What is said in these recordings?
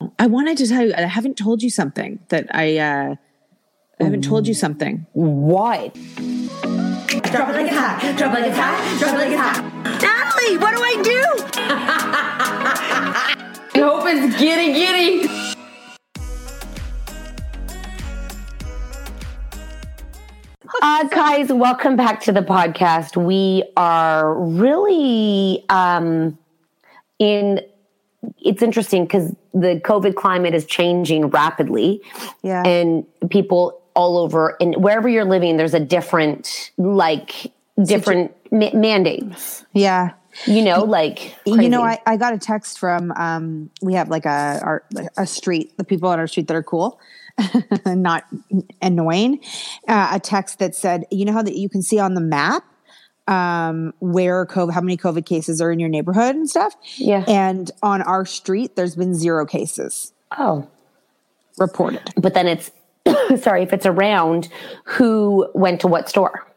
I wanted to tell you, I haven't told you something that I, uh, I haven't told you something. What? Drop it like it's hot. Drop it like it's hot. Drop it like it's hot. Natalie, what do I do? I hope it's giddy giddy. Uh, guys, welcome back to the podcast. We are really um, in. It's interesting because the COVID climate is changing rapidly, Yeah. and people all over and wherever you're living, there's a different like different ma- mandates. Yeah. You know, like You know. I, I got a text from um we have like a our a street, the people on our street that are cool, and not annoying. Uh, a text that said, you know how that you can see on the map um where COVID how many COVID cases are in your neighborhood and stuff. Yeah. And on our street there's been zero cases oh, reported. but then it's sorry if it's around who went to what store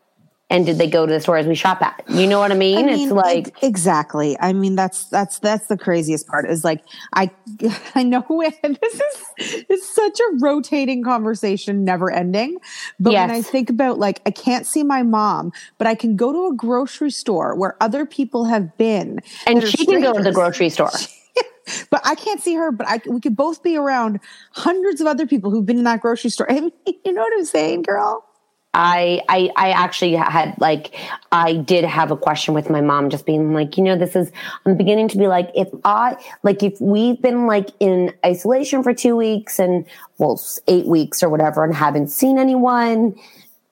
and did they go to the stores we shop at you know what i mean, I mean, it's like ex- exactly. I mean, that's that's that's the craziest part. Is like I I know it- this is it's such a rotating conversation, never ending. But when I think about like I can't see my mom, but I can go to a grocery store where other people have been, and she can go to the grocery store But I can't see her. But I we could both be around hundreds of other people who've been in that grocery store. I mean, you know what I'm saying, girl? I, I I actually had like I did have a question with my mom just being like you know this is I'm beginning to be like if I like if we've been like in isolation for two weeks and well eight weeks or whatever and haven't seen anyone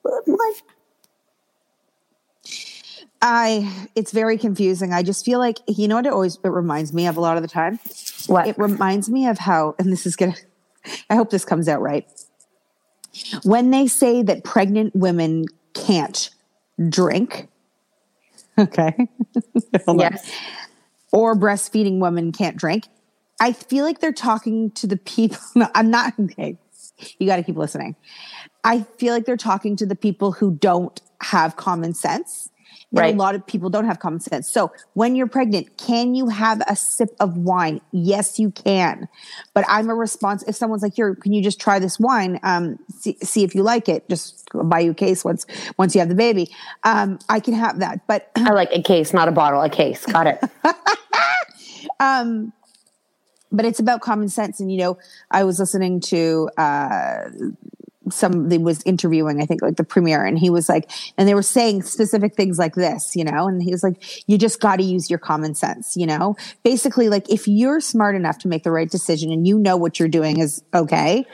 like I it's very confusing. I just feel like you know what it always it reminds me of a lot of the time. what It reminds me of how, and this is gonna. I hope this comes out right. When they say that pregnant women can't drink. Okay. Yes. Or breastfeeding women can't drink. I feel like they're talking to the people. No, I'm not. Okay. You got to keep listening. I feel like they're talking to the people who don't have common sense. And Right. a lot of people don't have common sense. So when you're pregnant, can you have a sip of wine? Yes, you can. But I'm a response. If someone's like, here, can you just try this wine? Um, see, see if you like it. Just buy you a case once, once you have the baby. Um, I can have that. But I like a case, not a bottle, a case. Got it. um but it's about common sense and you know i was listening to uh somebody was interviewing i think like the premier and he was like and they were saying specific things like this you know and he was like you just got to use your common sense you know basically like if you're smart enough to make the right decision and you know what you're doing is okay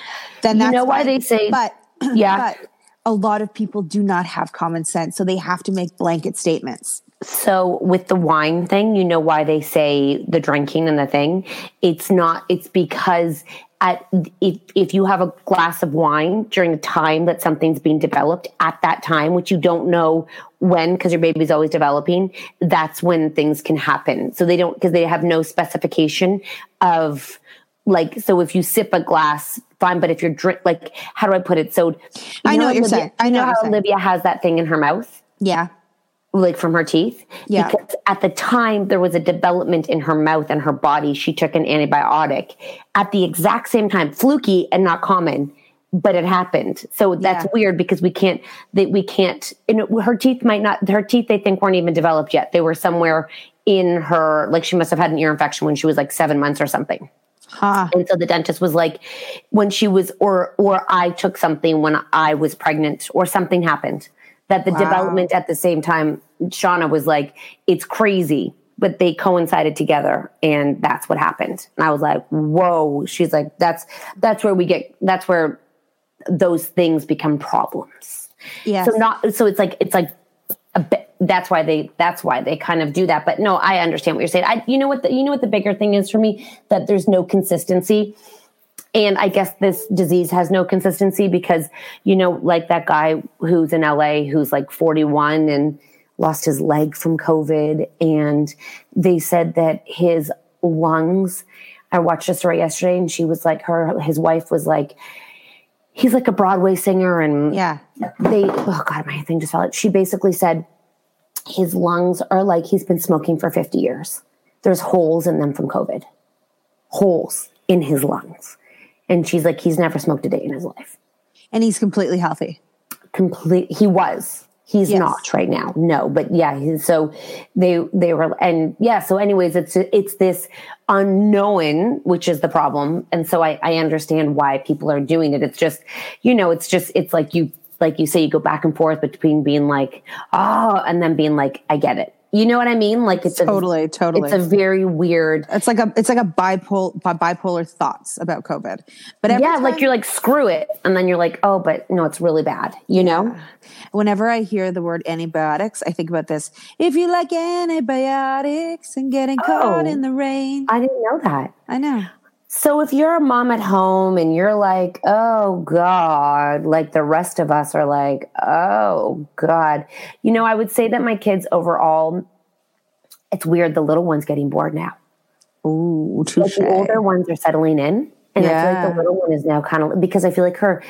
then You that's know why fine. they say- but Yeah. but a lot of people do not have common sense so they have to make blanket statements So with the wine thing, you know why they say the drinking and the thing. It's not. It's because at if if you have a glass of wine during the time that something's being developed at that time, which you don't know when because your baby's always developing, that's when things can happen. So they don't because they have no specification of like so if you sip a glass fine but if you're drink like how do i put it so I know what you're Olivia- saying. I you know know how saying. olivia has that thing in her mouth yeah like from her teeth. Yeah. Because at the time there was a development in her mouth and her body. She took an antibiotic at the exact same time, fluky and not common, but it happened. So that's Yeah. weird because we can't that we can't. And it- her teeth might not. Her teeth they think weren't even developed yet. They were somewhere in her. Like she must have had an ear infection when she was like seven months or something. huh And so the dentist was like, when she was, or or I took something when I was pregnant, or something happened that the Wow. development at the same time. Shauna was like, it's crazy, but they coincided together, and that's what happened. And I was like, whoa. She's like, that's that's where we get. That's where those things become problems. yeah So not so it's like it's like a bit, that's why they that's why they kind of do that. But no, I understand what you're saying. I you know what the, you know what the bigger thing is for me that there's no consistency. And I guess this disease has no consistency because, you know, like that guy who's in LA who's like 41 and lost his leg from COVID. And they said that his lungs, I watched a story yesterday and she was like, her, his wife was like, he's like a Broadway singer and yeah. they oh god my thing just fell out. She basically said his lungs are like he's been smoking for 50 years. There's holes in them from covid. Holes in his lungs and she's like he's never smoked a day in his life. And he's completely healthy. Complete he was. He's Yes. not right now. No but yeah so they they were and yeah so anyways it's it's this unknown which is the problem. And so I, I understand why people are doing it. It's just you know it's just it's like you like you say you go back and forth between being like oh and then being like i get it you know what i mean like it's Totally, a, totally. it's a very weird It's like a it's like a bipolar bipolar thoughts about COVID. But every yeah like you're like screw it and then you're like oh but no it's really bad you know whenever I hear the word antibiotics, I think about this. If you like antibiotics and getting caught Oh. in the rain, i didn't know that I know. So if you're a mom at home and you're like, oh God, like the rest of us are like, oh God, you know, I would say that my kids overall, it's weird. The little one's getting bored now. Ooh, Like the older ones are settling in. And I feel like the little one is now kind of because I feel like her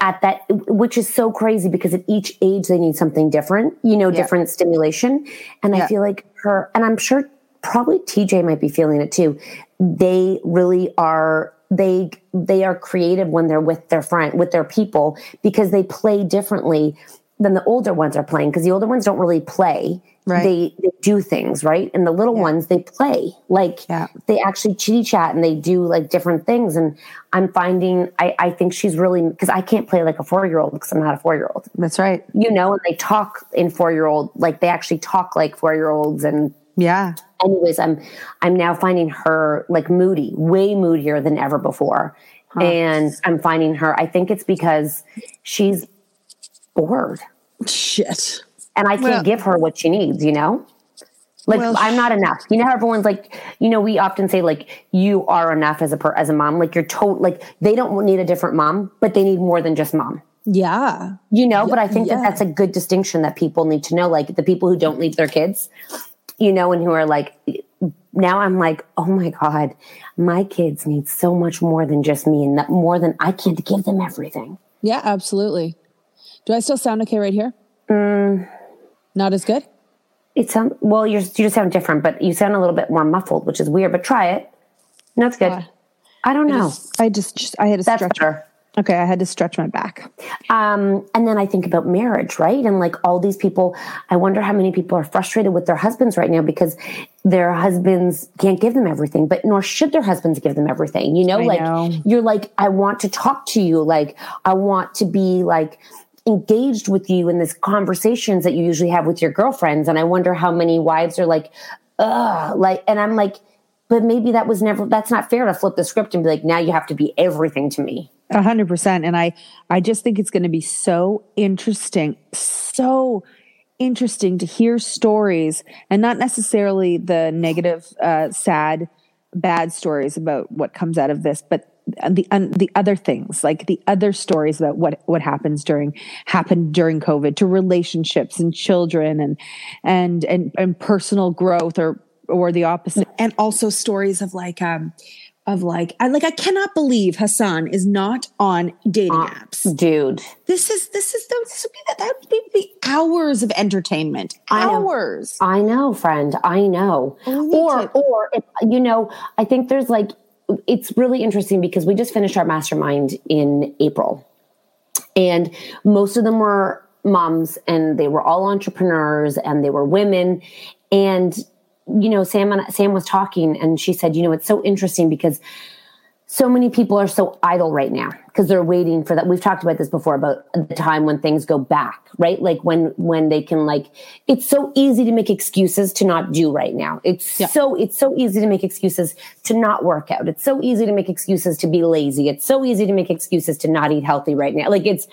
at that, which is so crazy because at each age they need something different, you know, different stimulation. And Yeah. I feel like her, and I'm sure probably TJ might be feeling it too. They really are they they are creative when they're with their friend with their people because they play differently than the older ones are playing because the older ones don't really play Right. they they do things right and the little ones they play like Yeah. they actually chitty chat and they do like different things and i'm finding i i think she's really because i can't play like a four year old because i'm not a four year old That's right. you know and they talk in four year old like they actually talk like four year olds and Yeah. Anyways i'm i'm now finding her like moody way moodier than ever before. And i'm finding her i think it's because she's bored. Shit. and i can't Well- give her what she needs you know? Like Well, i'm not enough. You know how everyone's like you know we often say like you are enough as a per, as a mom. Like you're told like they don't need a different mom but they need more than just mom. Yeah. you know Yeah, but i think yeah. that that's a good distinction that people need to know like the people who don't leave their kids you know and who are like now i'm like oh my god my kids need so much more than just me and that more than i can't give them everything Yeah, absolutely. Do I still sound okay right here? Mm. Not as good? it sounds well you're, you just sound different but you sound a little bit more muffled which is weird but try it no it's good Why? i don't know I just, just I had a that's stretch. better Okay, I had to stretch my back. Um, and then I think about marriage, right? And like all these people, I wonder how many people are frustrated with their husbands right now because their husbands can't give them everything, but nor should their husbands give them everything. You know, I like know. you're like, I want to talk to you. Like, I want to be like, engaged with you in this conversations that you usually have with your girlfriends. And I wonder how many wives are like, ugh, like, and I'm like, but maybe that was never, that's not fair to flip the script and be like, now you have to be everything to me. A hundred percent. And I, I just think it's going to be so interesting, so interesting to hear stories and not necessarily the negative, uh, sad, bad stories about what comes out of this, but the the other things like the other stories about what what happens during happened during covid to relationships and children and and and, and personal growth or or the opposite and also stories of like um of like I like I cannot believe Hassan is not on dating uh, apps. Dude. This is this is this would be that would be, hours of entertainment. I know. Hours. I know, friend. I know. Or, to- or if, you know, I think there's like, it's really interesting because we just finished our mastermind in April, and most of them were moms, and they were all entrepreneurs, and they were women, and you know, Sam and Sam was talking, and she said, you know, it's so interesting because so many people are so idle right now because they're waiting for that. We've talked about this before about the time when things go back right? Like when when they can like it's so easy to make excuses to not do right now. It's so it's so easy to make excuses to not work out. It's so easy to make excuses to be lazy. It's so easy to make excuses to not eat healthy right now. Like it's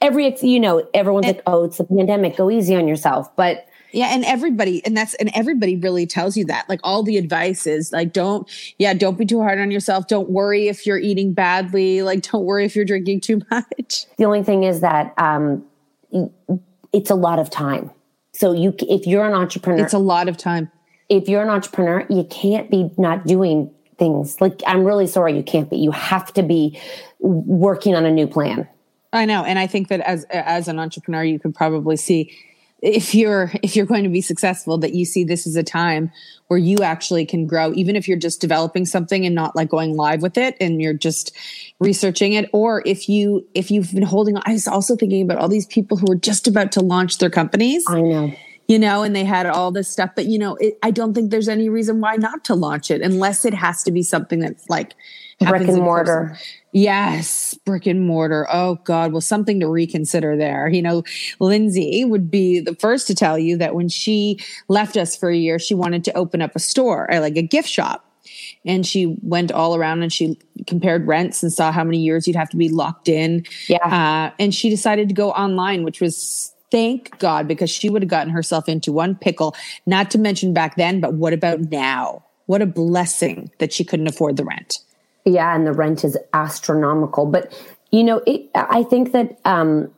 every you know everyone's like oh it's a pandemic. Go easy on yourself. But Yeah, and everybody, and that's and everybody really tells you that. Like all the advice is like, don't, yeah, don't be too hard on yourself. Don't worry if you're eating badly. Like, don't worry if you're drinking too much. The only thing is that um, it's a lot of time. So you, if you're an entrepreneur, It's a lot of time. if you're an entrepreneur, you can't be not doing things. Like I'm really sorry, you can't be. You have to be working on a new plan. I know, and I think that as as an entrepreneur, you could probably see if you're if you're going to be successful that you see this as a time where you actually can grow even if you're just developing something and not like going live with it and you're just researching it or if you if you've been holding on i was also thinking about all these people who were just about to launch their companies I know. you know, and they had all this stuff. But you know, it, I don't think there's any reason why not to launch it unless it has to be something that's like Brick and mortar. person. Yes, brick and mortar. Oh God, well, something to reconsider there. You know, Lindsay would be the first to tell you that when she left us for a year, she wanted to open up a store, or like a gift shop. And she went all around and she compared rents and saw how many years you'd have to be locked in. Yeah. Uh, and she decided to go online, which was thank God because she would have gotten herself into one pickle. Not to mention back then, but what about now? What a blessing that she couldn't afford the rent. Yeah, and the rent is astronomical. But you know, it, I think that um,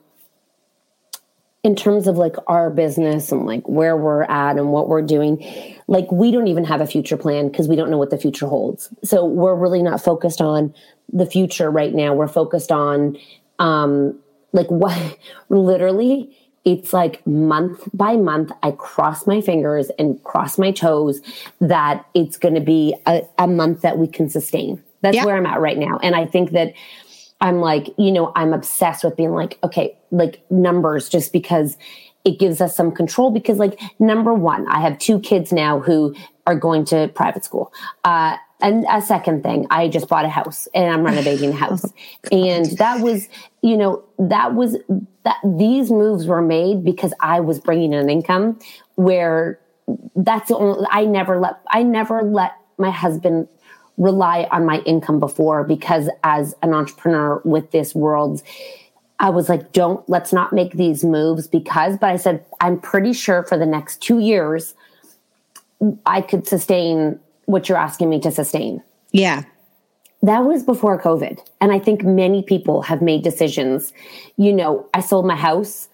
in terms of like our business and like where we're at and what we're doing, like we don't even have a future plan because we don't know what the future holds. So we're really not focused on the future right now. We're focused on um, like what literally it's like month by month i cross my fingers and cross my toes that it's going to be a, a month that we can sustain that's Yeah. where i'm at right now. And i think that i'm like you know i'm obsessed with being like okay like numbers just because it gives us some control because like number one i have two kids now who are going to private school. Uh, and a second thing i just bought a house and i'm renovating the house. And that was you know that was that these moves were made because i was bringing an income where that's the only i never let i never let my husband rely on my income before because as an entrepreneur with this world I was like, don't, let's not make these moves because, but I said, I'm pretty sure for the next two years, I could sustain what you're asking me to sustain. Yeah. that was before COVID. And I think many people have made decisions. You know, I sold my house,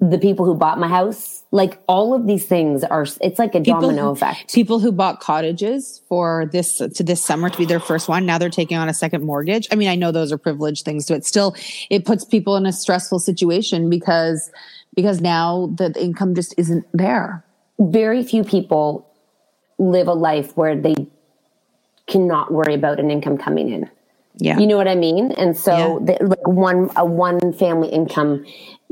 the people who bought my house, like all of these things are, it's like a domino who, effect. People who bought cottages for this to this summer to be their first one, now they're taking on a second mortgage. I mean, I know those are privileged things, but still, it puts people in a stressful situation because because now the income just isn't there. Very few people live a life where they cannot worry about an income coming in. Yeah. You know what I mean? And so Yeah. the, like one a one family income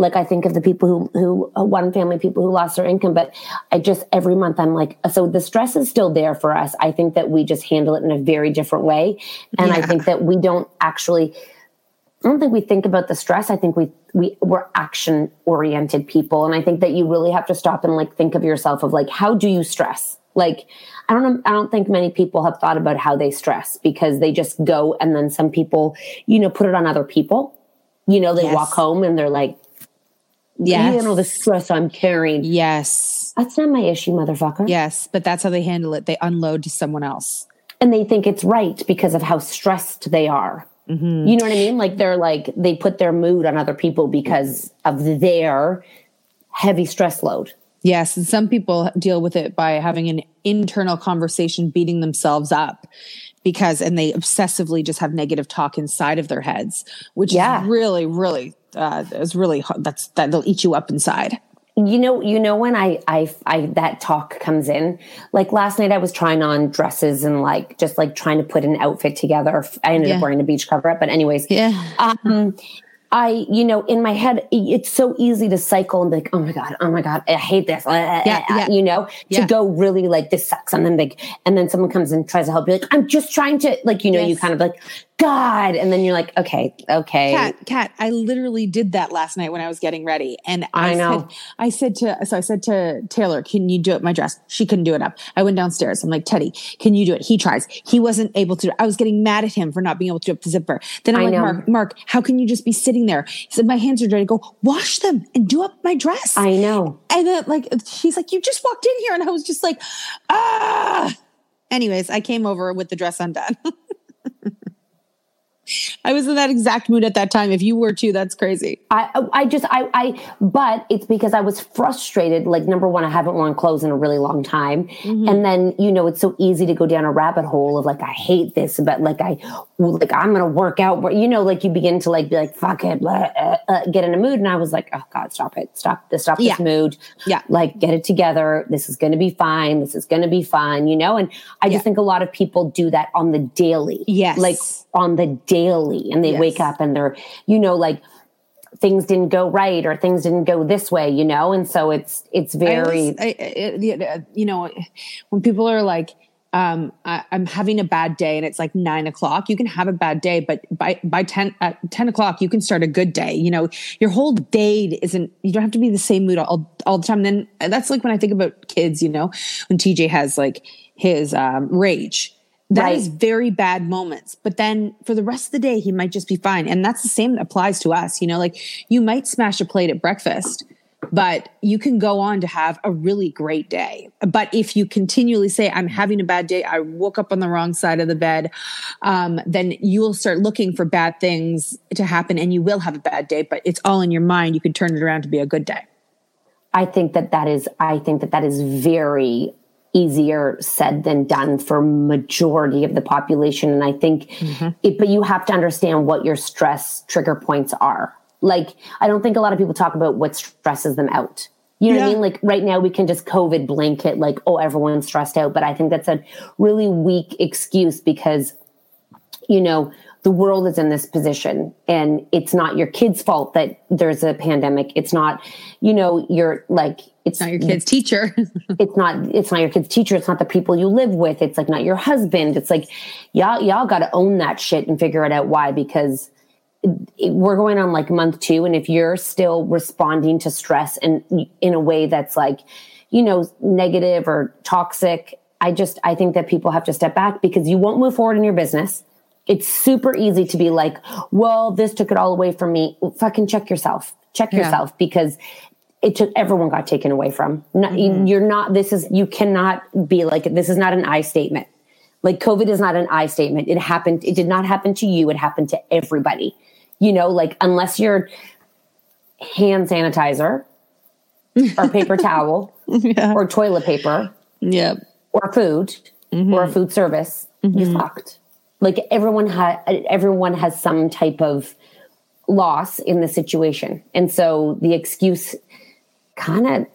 like I think of the people who who uh, one family people who lost their income but I just every month I'm like so the stress is still there for us. I think that we just handle it in a very different way and I think that we don't actually I don't think we think about the stress. I think we we we're action oriented people, and I think that you really have to stop and like think of yourself of like how do you stress? Like I don't. I don't think many people have thought about how they stress because they just go, and then some people, you know, put it on other people. You know, they Yes. walk home and they're like, Yes. you know, the stress I'm carrying. Yes. That's not my issue, motherfucker. Yes. But that's how they handle it. They unload to someone else. and they think it's right because of how stressed they are. Mm-hmm. You know what I mean? Like they're like they put their mood on other people because of their heavy stress load. Yes, and some people deal with it by having an internal conversation, beating themselves up because, and they obsessively just have negative talk inside of their heads, which Yeah. is really, really, uh, is really hard. That's that they'll eat you up inside. You know, you know when I, I, I, that talk comes in. Like last night, I was trying on dresses and like just like trying to put an outfit together. I ended Yeah. up wearing a beach cover up, but anyways, Yeah. um, I, you know, in my head, it's so easy to cycle and be like, oh my God, oh my God, I hate this. Yeah, eh, eh, yeah. You know, Yeah. to go really like, this sucks. And then like, and then someone comes and tries to help you. Like, I'm just trying to, like, you know, you kind of like, God. And then you're like, okay, okay. Cat, cat, I literally did that last night when I was getting ready. And I I, know. said, I said to, so I said to Taylor, can you do it? My dress. She couldn't do it up. I went downstairs. I'm like, Teddy, can you do it? He tries. He wasn't able to. I was getting mad at him for not being able to do up the zipper. Then I'm I like, know. Mark, Mark, how can you just be sitting there? He said, my hands are dirty. I go, wash them and do up my dress. I know. and then like, she's like, you just walked in here. And I was just like, ah. Anyways, I came over with the dress undone. I was in that exact mood at that time. If you were too, that's crazy. I, I just, I, I, but it's because I was frustrated. Like, number one, I haven't worn clothes in a really long time. Mm-hmm. And then, you know, it's so easy to go down a rabbit hole of like, I hate this, but like, I, like, I'm going to work out where, you know, like you begin to like be like, fuck it, blah, uh, uh, get in a mood. And I was like, oh God, stop it. Stop this, stop Yeah. this mood. Yeah. Like, get it together. This is going to be fine. This is going to be fine, you know? And I just think a lot of people do that on the daily. Yes. Like, on the daily and they Yes. wake up and they're, you know, like, things didn't go right or things didn't go this way, you know? And so it's, it's very, I- I- you know, when people are like, um, I, I'm having a bad day and it's like nine o'clock, you can have a bad day, but by, by 10, at 10 o'clock, you can start a good day. You know, your whole day isn't, you don't have to be in the same mood all, all the time. Then that's like when I think about kids, you know, when TJ has like his, um, rage. That is Right. very bad moments. But then for the rest of the day, he might just be fine. And that's the same that applies to us. You know, like you might smash a plate at breakfast, but you can go on to have a really great day. But if you continually say, I'm having a bad day, I woke up on the wrong side of the bed, um, then you will start looking for bad things to happen and you will have a bad day, but it's all in your mind. You can turn it around to be a good day. I think that that is, I think that that is very easier said than done for majority of the population. And I think mm-hmm. it, but you have to understand what your stress trigger points are. Like, I don't think a lot of people talk about what stresses them out. You know what I mean? Like right now we can just COVID blanket, like, oh, everyone's stressed out. But I think that's a really weak excuse because you know, the world is in this position and it's not your kid's fault that there's a pandemic. It's not, you know, you're like, it's Not your kid's teacher. it's not it's not your kid's teacher. It's not the people you live with. It's like not your husband. It's like y'all y'all got to own that shit and figure it out. Why? Because it- we're going on like month two and if you're still responding to stress and in a way that's like you know negative or toxic i just i think that people have to step back because you won't move forward in your business. It's super easy to be like well this took it all away from me. Fucking check yourself. Check Yeah. yourself because it took everyone got taken away from. Not, Mm-hmm. You're not. This is you cannot be like this is not an I statement. Like COVID is not an I statement. It happened. It did not happen to you. It happened to everybody. You know, like unless you're hand sanitizer or paper towel Yeah. or toilet paper Yep. or food or a food service, you fucked. Like everyone had everyone has some type of loss in the situation. And so the excuse kind of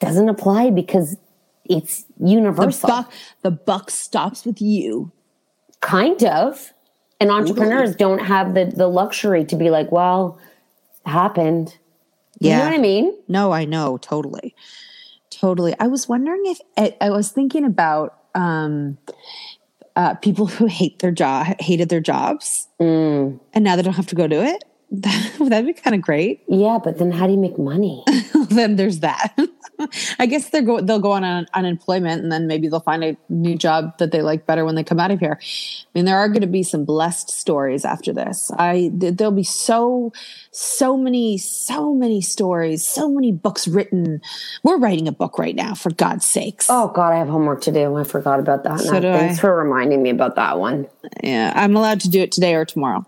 doesn't apply because it's The universal. buck, the buck stops with you. kind of. And entrepreneurs don't have the the luxury to be like, well, it happened. You know what I mean? No, I know totally, totally. I was wondering if I, I was thinking about um, uh, people who hate their job, hated their jobs, Mm. and now they don't have to go do it. That, that'd be kind of great. Yeah, but then how do you make money? then there's that. I guess they're go, they'll go on un- unemployment, and then maybe they'll find a new job that they like better when they come out of here. I mean, there are going to be some blessed stories after this. I th- there'll be so so many so many stories, so many books written. We're writing a book right now, for God's sakes. Oh God, I have homework to do. I forgot about that. So Thanks I. for reminding me about that one. Yeah, I'm allowed to do it today or tomorrow.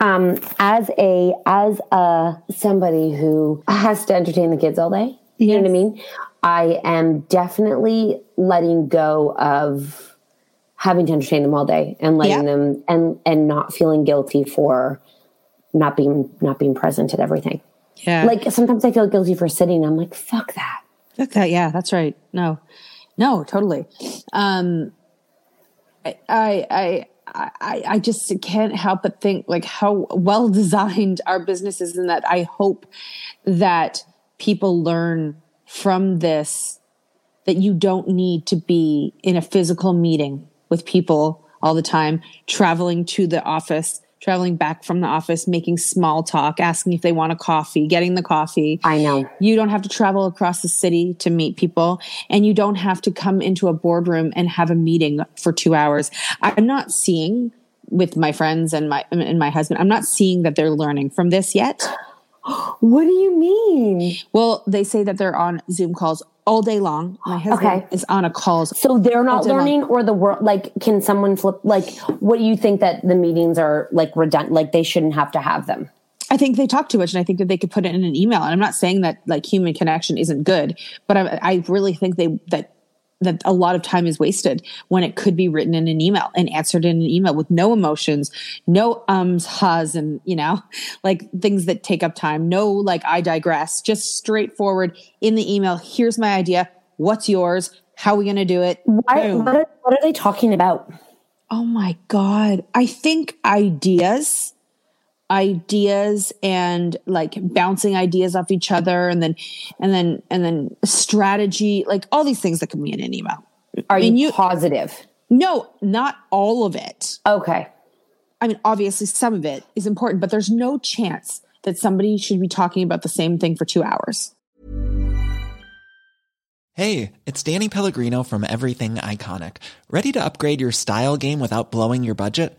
Um, as a as a somebody who has to entertain the kids all day, you know what I mean. I am definitely letting go of having to entertain them all day and letting them and and not feeling guilty for not being not being present at everything. Yeah, Like sometimes I feel guilty for sitting. I'm like, fuck that. Fuck that. Yeah, that's right. No, no, totally. Um, I, I, I, I, I just can't help but think like how well designed our business is, and that I hope that people learn from this that you don't need to be in a physical meeting with people all the time, traveling to the office, traveling back from the office, making small talk, asking if they want a coffee, getting the coffee. I know. You don't have to travel across the city to meet people, and you don't have to come into a boardroom and have a meeting for two hours. I'm not seeing with my friends and my and my husband. I'm not seeing that they're learning from this yet. What do you mean? Well, they say that they're on Zoom calls all day long. My husband Okay. is on a calls. So they're not day long. learning, or the world. Like, can someone flip? Like, what do you think that the meetings are like redundant? Like, they shouldn't have to have them. I think they talk too much, and I think that they could put it in an email. And I'm not saying that like human connection isn't good, but I, I really think they that that a lot of time is wasted when it could be written in an email and answered in an email with no emotions, no ums, has, and you know, like things that take up time. No, like I digress. Just straightforward in the email. Here's my idea. What's yours? How are we going to do it? Why, what, are, what are they talking about? Oh my God. I think ideas, ideas and like bouncing ideas off each other and then, and then, and then strategy, like all these things that can be in an email. Are I mean, you, you- positive? No, not all of it. Okay. I mean, obviously some of it is important, but there's no chance that somebody should be talking about the same thing for two hours. Hey, it's Danny Pellegrino from Everything Iconic. Ready to upgrade your style game without blowing your budget?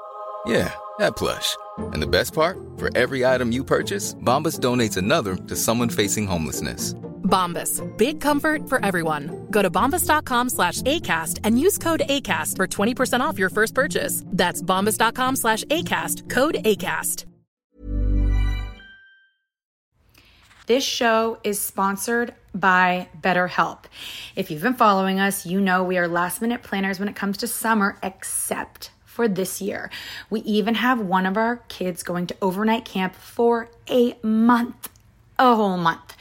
Yeah, that plush. And the best part? For every item you purchase, Bombas donates another to someone facing homelessness. Bombas. Big comfort for everyone. Go to bombas.com slash ACAST and use code ACAST for 20% off your first purchase. That's bombas.com slash ACAST. Code ACAST. This show is sponsored by BetterHelp. If you've been following us, you know we are last minute planners when it comes to summer, except for this year. We even have one of our kids going to overnight camp for a month, a whole month.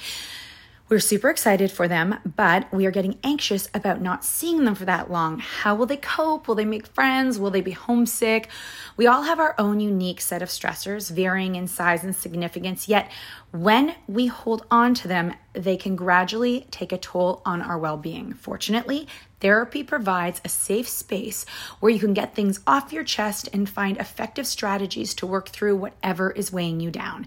We're super excited for them, but we are getting anxious about not seeing them for that long. How will they cope? Will they make friends? Will they be homesick? We all have our own unique set of stressors, varying in size and significance, yet when we hold on to them, they can gradually take a toll on our well being. Fortunately, therapy provides a safe space where you can get things off your chest and find effective strategies to work through whatever is weighing you down.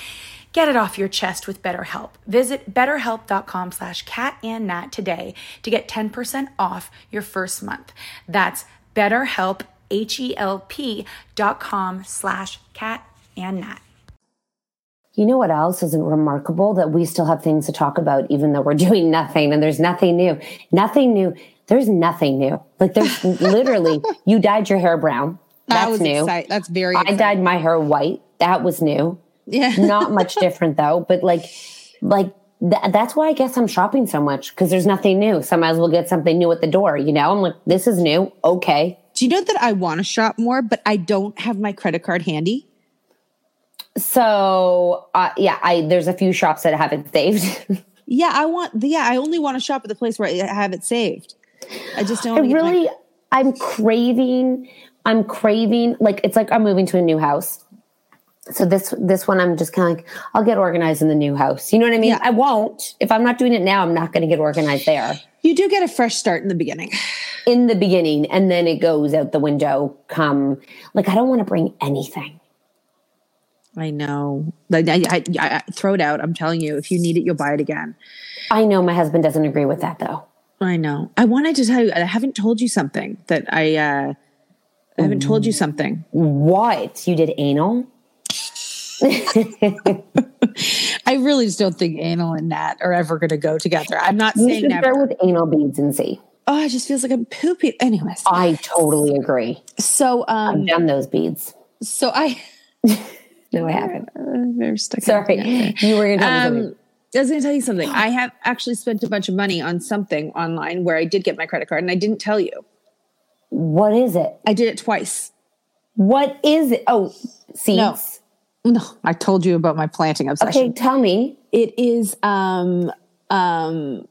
Get it off your chest with BetterHelp. Visit betterhelp.com slash cat and nat today to get 10% off your first month. That's betterhelp, H-E-L-P dot com slash cat and nat. You know what else isn't remarkable? That we still have things to talk about, even though we're doing nothing and there's nothing new. Nothing new. There's nothing new. Like there's literally, you dyed your hair brown. That That's was new. excite- That's very. I dyed my hair white. That was new. Yeah. Not much different though, but like, like th- that's why I guess I'm shopping so much because there's nothing new. So I might as well get something new at the door. You know, I'm like, this is new. Okay. Do you know that I want to shop more, but I don't have my credit card handy? So uh, yeah, I there's a few shops that have it saved. Yeah, I want. Yeah, I only want to shop at the place where I have it saved. I just don't. I wanna my- really, I'm craving. I'm craving. Like it's like I'm moving to a new house. So this this one, I'm just kind of like I'll get organized in the new house. You know what I mean? I won't if I'm not doing it now. I'm not going to get organized there. You do get a fresh start in the beginning. In the beginning, and then it goes out the window. Come, like I don't want to bring anything. I know. Like I, I, I, I- throw it out. I'm telling you, if you need it, you'll buy it again. I know my husband doesn't agree with that though. I know. I wanted to tell you. I haven't told you something that I. uh I haven't told you something. What you did anal? I really just don't think anal and Nat are ever going to go together. I'm not You saying should never. start with anal beads and see. oh, it just feels like I'm pooping. Anyways, I totally agree. so um, I've done those beads. so I. No, I haven't. They're stuck. Sorry, you were going to. Um, I was going to tell you something. I have actually spent a bunch of money on something online where I did get my credit card, and I didn't tell you. What is it? I did it twice. What is it? Oh, seeds. No, no, I told you about my planting obsession. Okay, tell me. It is um um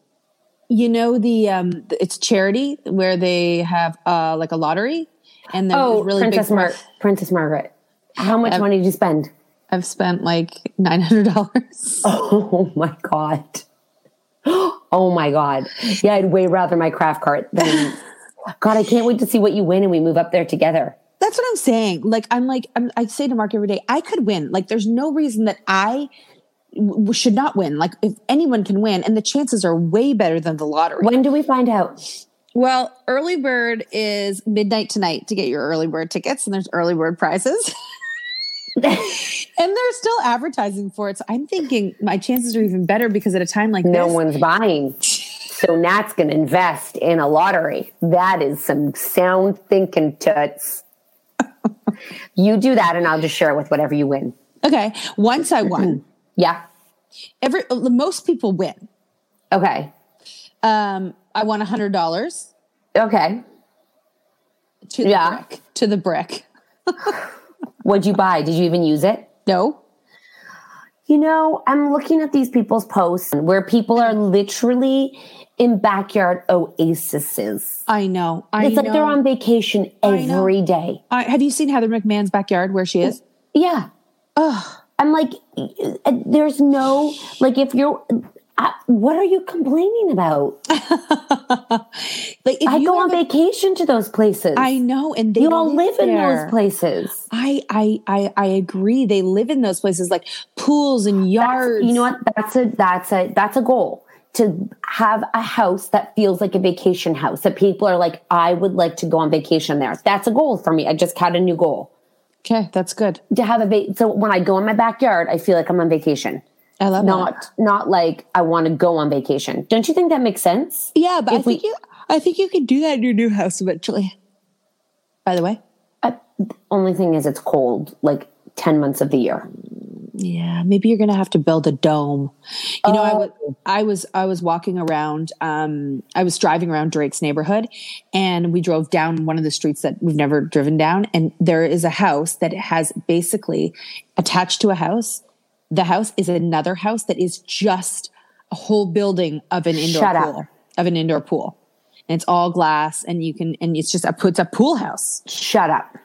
you know the um it's charity where they have uh like a lottery and then Oh, really Princess big Mar- Princess Margaret. How much Um, money did you spend? I've spent like nine hundred dollars. Oh my god. Oh my god. Yeah, I'd way rather my craft cart than. God, I can't wait to see what you win and we move up there together. That's what I'm saying. Like I'm like I'm, I say to Mark every day, I could win. Like there's no reason that I w- should not win. Like if anyone can win, and the chances are way better than the lottery. When do we find out? Well, early bird is midnight tonight to get your early bird tickets, and there's early bird prizes. and they're still advertising for it. So I'm thinking my chances are even better because at a time like this. No this, one's buying. So Nat's going to invest in a lottery. That is some sound thinking, toots. You do that, and I'll just share it with whatever you win. okay, once I won, Yeah. every most people win. Okay. Um, I won a hundred dollars Okay. to the Yeah. brick. To the brick. What'd you buy? Did you even use it? No, You know, I'm looking at these people's posts where people are literally in backyard oases. I know. I it's like know. they're on vacation I every day. I, have you seen Heather McMahan's backyard where she is? Yeah. Ugh. I'm like, uh, there's no, like, if you're, I, what are you complaining about? like if I you go on a- vacation to those places. I know, and they you all live in those places. I, I I I agree. They live in those places like pools and yards. You know what? That's a that's a that's a goal to have a house that feels like a vacation house that people are like, I would like to go on vacation there. That's a goal for me. I just had a new goal Okay, that's good. to have a va- so when I go in my backyard, I feel like I'm on vacation. I love Not not like I want to go on vacation. Don't you think that makes sense? Yeah, but I If we- think you I think you can do that in your new house eventually. By the way. Uh, only thing is, it's cold like ten months of the year. Yeah, maybe you're gonna have to build a dome. You know, I was I was I was walking around. Um, I was driving around Drake's neighborhood, and we drove down one of the streets that we've never driven down, and there is a house that has basically attached to a house. The house is another house that is just a whole building of an indoor Shut up. pool of an indoor pool, and it's all glass, and you can and it's just a it's a pool house. Shut up.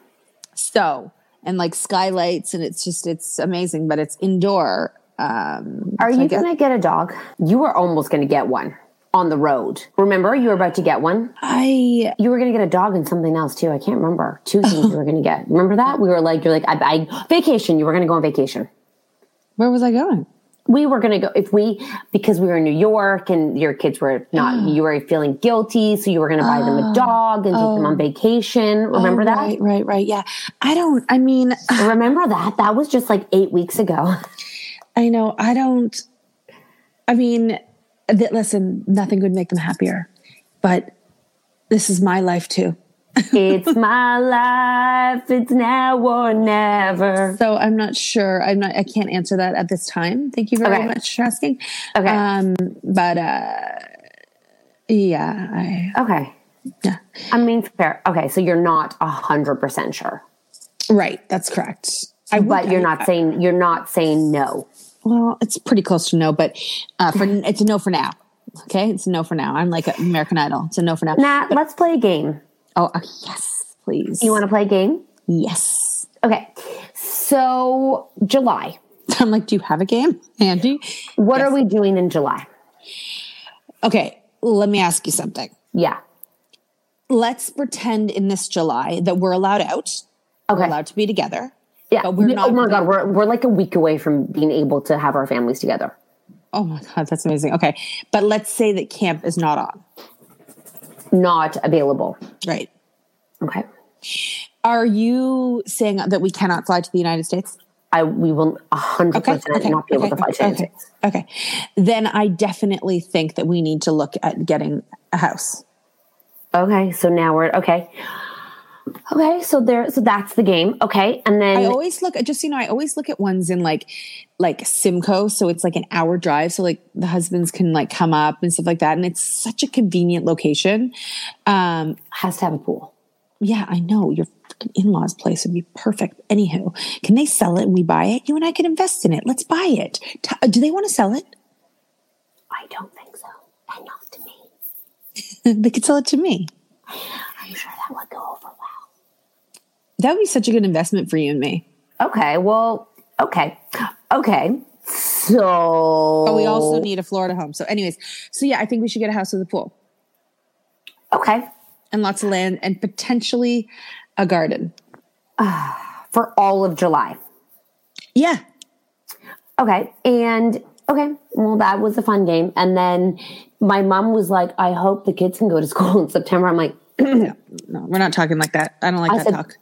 So and like skylights, and it's just it's amazing, but it's indoor. Um, Are so you going to get a dog? You were almost going to get one on the road. Remember, you were about to get one. I You were going to get a dog and something else too. I can't remember. Two things you were going to get. Remember that? We were like, you're like, I, I vacation. You were going to go on vacation. Where was I going? We were going to go if we because we were in New York and your kids were not. Ah. you were feeling guilty, so you were going to buy them a ah. dog and take them on oh. vacation. Oh, Remember Oh, that? Right, right, right. Yeah. I don't, I mean, Remember that? That was just like eight weeks ago. I know, I don't, I mean, th- listen, nothing would make them happier, but this is my life too. It's my life. It's now or never. So I'm not sure. I'm not, I can't answer that at this time. Thank you very Okay. much for asking. Okay. Um, but, uh, yeah, I, Okay. yeah. I mean, fair. Okay, so you're not a hundred percent sure, Right. That's correct. I but you're not saying you're not saying no. Well, it's pretty close to no, but uh, for it's a no for now. Okay, it's a no for now. I'm like American Idol. It's a no for now. Nat, let's play a game. Oh uh, yes, please. You want to play a game? Yes. Okay. So July. I'm like, do you have a game, Andy? What are we doing in July? Okay, let me ask you something. Yeah. Let's pretend in this July that we're allowed out. We're Okay. allowed to be together. Yeah. But we're We- not- oh my god, we're we're like a week away from being able to have our families together. Oh my god, that's amazing. Okay, but let's say that camp is not on. Not available. Right. Okay. Are you saying that we cannot fly to the United States? I we will a hundred Okay. percent Okay. not be able okay, to fly to the United okay, States. okay. Then I definitely think that we need to look at getting a house. Okay, so now we're okay. Okay, so there so that's the game. Okay. And then I always look just you know, I always look at ones in like like Simcoe, so it's like an hour drive, so like the husbands can like come up and stuff like that, and it's such a convenient location. Um, has to have a pool. yeah, I know your fucking in-laws' place would be perfect. Anywho, can they sell it and we buy it? You and I can invest in it. Let's buy it. T- do they want to sell it? I don't think so. And not to me. they could sell it to me. I'm sure that would go over. That would be such a good investment for you and me. Okay, well, okay. Okay. So But we also need a Florida home. So, anyways, so yeah, I think we should get a house with a pool Okay. and lots of land and potentially a garden. For all of July. Yeah. Okay. And okay. Well, that was a fun game. And then my mom was like, I hope the kids can go to school in September. I'm like, No, we're not talking like that. I don't like I that said- talk.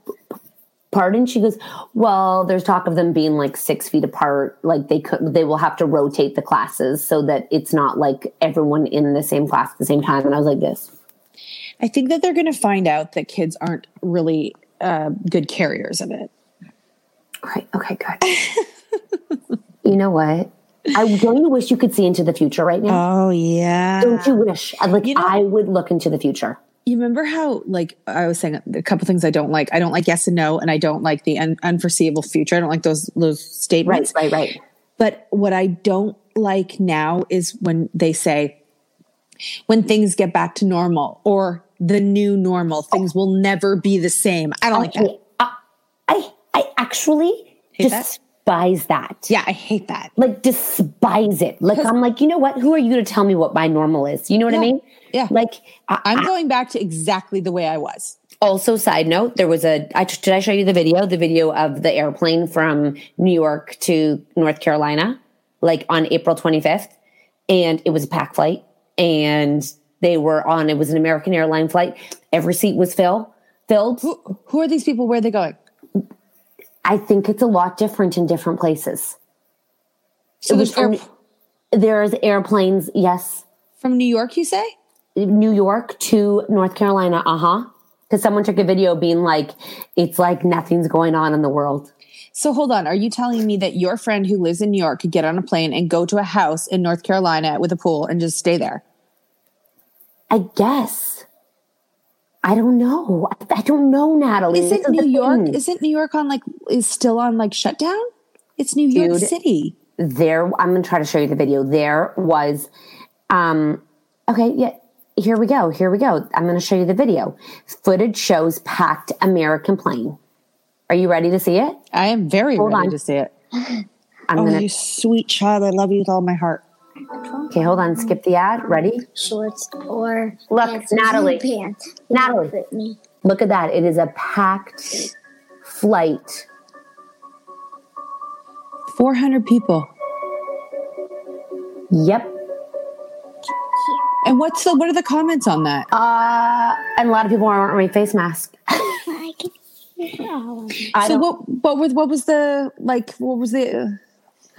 Pardon? She goes, Well, there's talk of them being like six feet apart. Like they could they will have to rotate the classes so that it's not like everyone in the same class at the same time. And I was like, This. I think that they're going to find out that kids aren't really uh, good carriers of it. Right. Okay, good. you know what? I don't wish you could see into the future right now? Oh yeah. Don't you wish? Like You know- I would look into the future. You remember how, like, I was saying a couple things I don't like. I don't like yes and no, and I don't like the un- unforeseeable future. I don't like those those Right, statements. right, right. But what I don't like now is when they say, when things get back to normal or the new normal, things will never be the same. I don't like that. I I actually Hate just despise that. Yeah, I hate that. Like despise it. Like I'm like, you know what? Who are you to tell me what my normal is? You know what I mean? Yeah. Like I, I'm going back to exactly the way I was. Also, side note, there was a. I, did I show you the video? The video of the airplane from New York to North Carolina, like on April 25th, and it was a pack flight, and they were on. It was an American airline flight. Every seat was fill, filled. Who, who are these people? Where are they going? I think it's a lot different in different places. So there's from- there's airplanes, yes, from New York, you say? New York to North Carolina. Uh huh. Because someone took a video being like, it's like nothing's going on in the world. So hold on. Are you telling me that your friend who lives in New York could get on a plane and go to a house in North Carolina with a pool and just stay there? I guess. I don't know. I, I don't know, Natalie. Isn't is New York? thing. Isn't New York on like is still on like shutdown? It's New York City. there i'm going to try to show you the video there was um okay yeah here we go here we go i'm going to show you the video footage shows packed american plane are you ready to see it I am very Hold ready on. to see it. i'm oh, going you sweet child! I love you with all my heart. Okay hold on skip the ad ready shorts or Look, pants Natalie. no pants. Natalie. Look at that it is a packed flight Four hundred people. yep And what's the what are the comments on that? uh and a lot of people aren't wearing face masks I can. I so don't- what what was what was the like what was the uh, the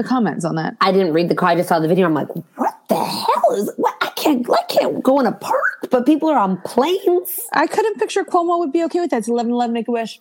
comments on that? I didn't read the. I just saw the video. I'm like, what the hell is what? I can't, I can't go in a park, but people are on planes. I couldn't picture Cuomo would be okay with that. It's eleven eleven Make a Wish.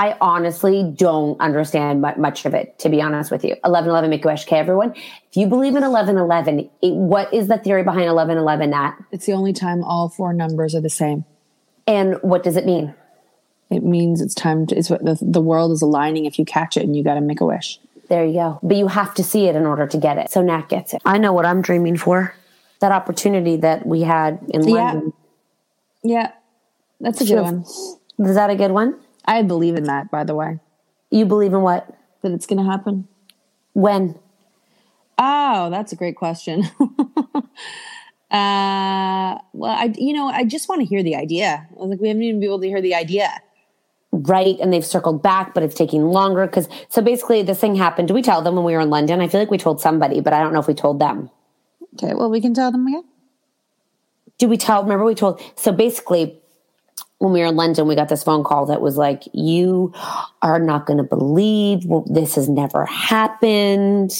I honestly don't understand much of it, to be honest with you. 1111 Make a Wish. Okay, everyone. If you believe in 1111, it, what is the theory behind 1111, Nat? It's the only time all four numbers are the same. And what does it mean? It means it's time to. It's what the, the world is aligning. If you catch it, and you got to make a wish. There you go. But you have to see it in order to get it. So Nat gets it. I know what I'm dreaming for. That opportunity that we had in Yeah. London. Yeah, that's a good one. Is that a good one? I believe in that. By the way, You believe in what? that it's going to happen. When? Oh, that's a great question. uh, well, I you know I just want to hear the idea. I was like, we haven't even been able to hear the idea. Right. And they've circled back, but it's taking longer. Because so basically, this thing happened. Did we tell them when we were in London? I feel like we told somebody, but I don't know if we told them. Okay, well, we can tell them again. Did we tell? Remember, we told. So basically, when we were in London, we got this phone call that was like, "You are not going to believe well, this has never happened."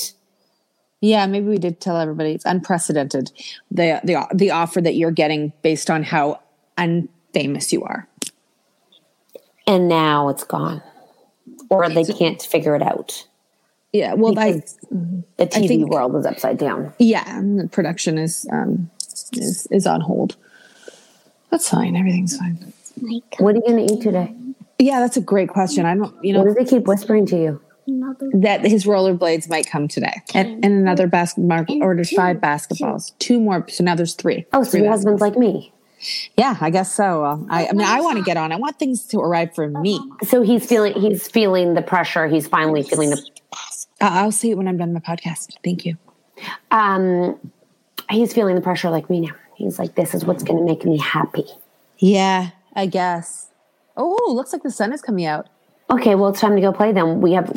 Yeah, maybe we did tell everybody it's unprecedented. The the the offer that you're getting based on how unfamous you are. And now it's gone, or they can't figure it out. Yeah, well, I the TV think- world is upside down. yeah, and the production is um is is on hold. That's fine. Everything's fine. What are you going to eat today? Yeah, that's a great question. I don't, you know, What do they keep whispering to you? that his rollerblades might come today, and, and another basket. Mark ordered five basketballs, two more. So now there's three. Oh, so Three your husband's like me. Yeah, I guess so. Well, I, I mean, I want to get on. I want things to arrive for me. So he's feeling he's feeling the pressure. He's finally feeling the. Uh, I'll see it when I'm done my podcast. Thank you. Um, he's feeling the pressure like me now. He's like, this is what's going to make me happy. Yeah, I guess. Oh, looks like the sun is coming out. Okay, well, it's time to go play then. We have.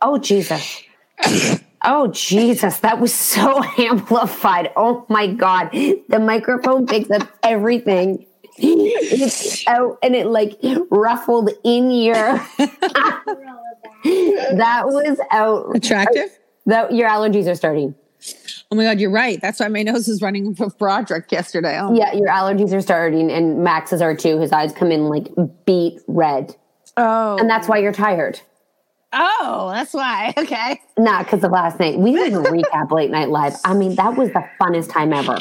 Oh, Jesus. Oh, Jesus. That was so amplified. Oh, my God. The microphone picks up everything. It's out and it like ruffled in your. that was out. Attractive? That your allergies are starting. Oh my God, you're right. That's why my nose is running for Broderick yesterday. Oh. Yeah, your allergies are starting, and Max's are too. His eyes come in like beet red. Oh. And that's why you're tired. Oh, that's why. Okay. Not because of last night. We didn't recap late night live. I mean, that was the funnest time ever.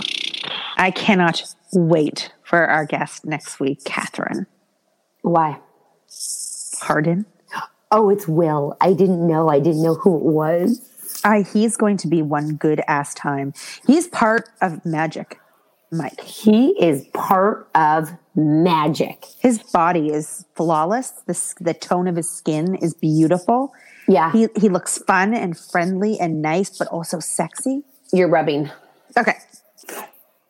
I cannot wait for our guest next week, Catherine. Why? Pardon? Oh, it's Will. I didn't know. I didn't know who it was. I, he's going to be one good ass time. He's part of magic, Mike. He is part of magic. His body is flawless. The, the tone of his skin is beautiful. Yeah. He, he looks fun and friendly and nice, but also sexy. You're rubbing. Okay.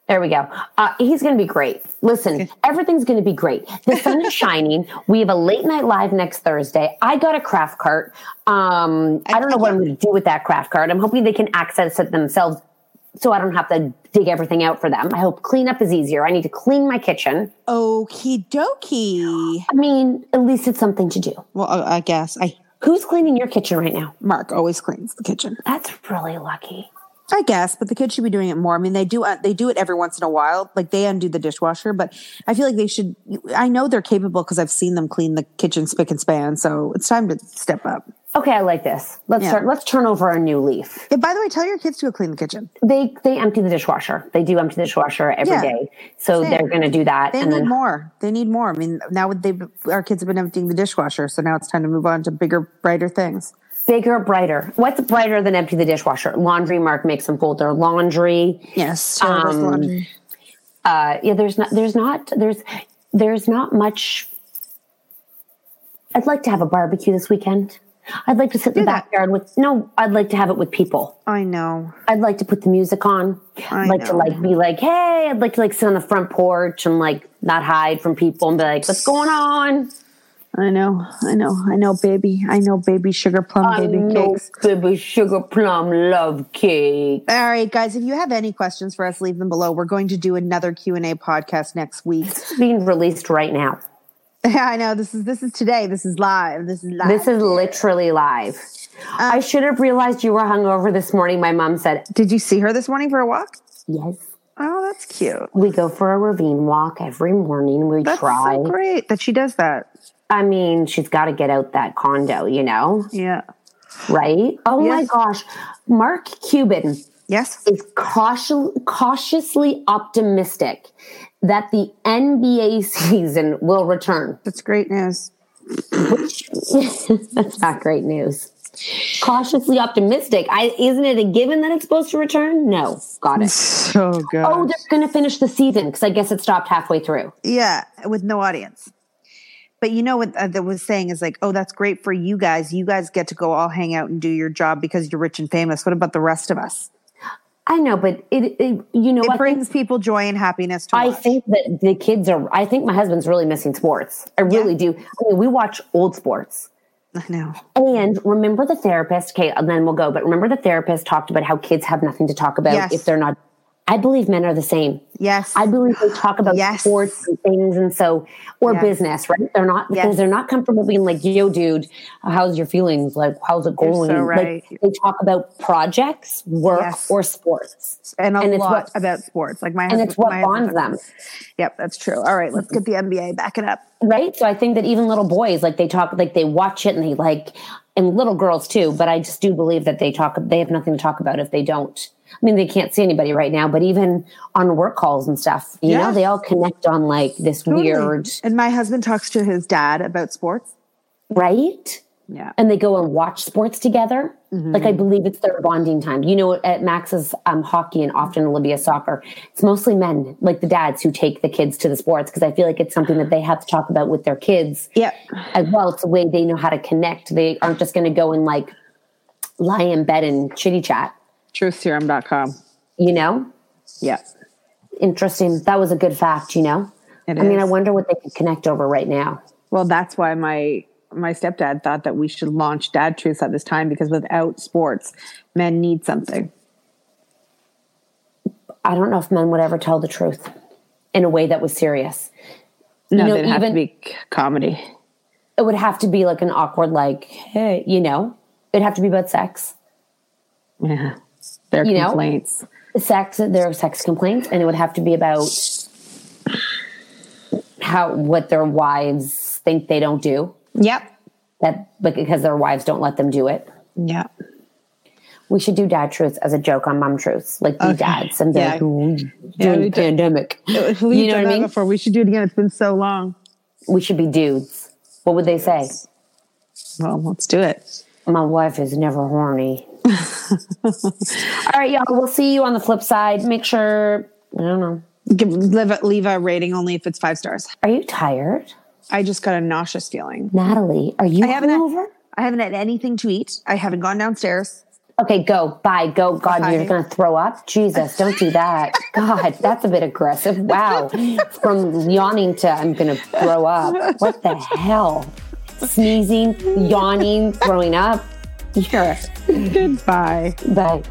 There we go. Uh, he's going to be great. Listen, everything's going to be great. The sun is shining. We have a late night live next Thursday. I got a craft cart. Um, I don't know what I'm going to do with that craft cart. I'm hoping they can access it themselves so I don't have to dig everything out for them. I hope cleanup is easier. I need to clean my kitchen. Okie dokie. I mean, at least it's something to do. Well, I guess. I Who's cleaning your kitchen right now? Mark always cleans the kitchen. That's really lucky. I guess, but the kids should be doing it more. I mean, they do uh, they do it every once in a while. Like they undo the dishwasher, but I feel like they should. I know they're capable because I've seen them clean the kitchen spick and span. So it's time to step up. Okay, I like this. Let's Yeah. start. Let's turn over a new leaf. Yeah, by the way, tell your kids to go clean the kitchen. They they empty the dishwasher. They do empty the dishwasher every day, Yeah. so Same. they're going to do that. They need then more. They need more. I mean, now they our kids have been emptying the dishwasher, so now it's time to move on to bigger, brighter things. Bigger, brighter. What's brighter than empty the dishwasher? Laundry. Mark makes them fold their laundry. Yes, Um, laundry. Uh, yeah, there's not. There's not. There's there's not much. I'd like to have a barbecue this weekend. I'd like to sit in the backyard with no. I'd like to have it with people. I know. I'd like to put the music on. I I'd like to like be like, hey. I'd like to like sit on the front porch and like not hide from people and be like, what's going on? I know. I know. I know, baby. I know, baby sugar plum baby I know, cakes. baby sugar plum love cake. All right, guys. If you have any questions for us, leave them below. We're going to do another Q and A podcast next week. Being released right now. Yeah, I know. This is this is today. This is live. This is live. This is literally live. I um, should have realized you were hungover this morning. My mom said, Did you see her this morning for a walk? Yes. Oh, that's cute. We go for a ravine walk every morning. We That's try. so great that she does that. I mean, she's got to get out that condo, you know? Yeah. Right? Oh my gosh. Mark Cuban Yes. is cautious, cautiously optimistic that the NBA season will return. That's great news. Which, that's not great news. Cautiously optimistic. I, isn't it a given that it's supposed to return? No. Got it. So oh, good. Oh, they're going to finish the season because I guess it stopped halfway through. Yeah, with no audience. But you know what uh, that was saying is like, oh, that's great for you guys. You guys get to go all hang out and do your job because you're rich and famous. What about the rest of us? I know, but it, it you know, It I think- brings people joy and happiness to I watch. think that the kids are. I think my husband's really missing sports. I really do. I mean, we watch old sports. I know. And remember the therapist. Okay, and then we'll go. But remember the therapist talked about how kids have nothing to talk about Yes. if they're not. I believe men are the same. Yes. I believe they talk about Yes. sports and things, and so or Yes. business, right? They're not because Yes. they're not comfortable being like, "Yo, dude, how's your feelings? Like, how's it going?" so right. Like, they talk about projects, work, or sports, and a it's lot what- about sports. Like my and husband, it's what husband- bonds them. Yep, that's true. All right, let's get the NBA. Back it up. right so i think that even little boys like they talk like they watch it and they like and little girls too but i just do believe that they talk they have nothing to talk about if they don't I mean, they can't see anybody right now, but even on work calls and stuff, you Yeah. know, they all connect on like this Totally. weird, And my husband talks to his dad about sports. right? Yeah. And they go and watch sports together. Like I believe it's their bonding time. You know, at Max's um, hockey and often Olivia soccer, it's mostly men, like the dads, who take the kids to the sports because I feel like it's something that they have to talk about with their kids. Yeah. As well, it's a way they know how to connect. They aren't just going to go and like lie in bed and chitty chat. Truthserum.com. You know? Yeah. Interesting. That was a good fact. You know. It I mean, I wonder what they could connect over right now. Well, that's why my my stepdad thought that we should launch Dad Truths at this time because without sports, men need something. I don't know if men would ever tell the truth in a way that was serious. No, You know, they'd have to be comedy. It would have to be like an awkward, like, hey, you know, it'd have to be about sex. Yeah. Their You know? complaints. Sex, their sex complaints, and it would have to be about how what their wives think they don't do. Yep. That but because their wives don't let them do it. Yep. We should do dad truths as a joke on mom truths, like be Okay. dads and be Yeah. like, "Ooh, Yeah, we the did- pandemic. We've you know done what I that mean? before. We should do it again. It's been so long. We should be dudes. What would they say? Well, let's do it. My wife is never horny. All right, y'all. We'll see you on the flip side. Make sure. I don't know. Give, leave, a, leave a rating only if it's five stars. Are you tired, I just got a nauseous feeling. Natalie? Are you I haven't had. I haven't had anything to eat. I haven't gone downstairs. Okay, go. Bye. Go. God, Bye. you're going to throw up? Jesus, don't do that. God, that's a bit aggressive. Wow. From yawning to I'm going to throw up. What the hell? Sneezing, yawning, throwing up. You're. Goodbye. Bye.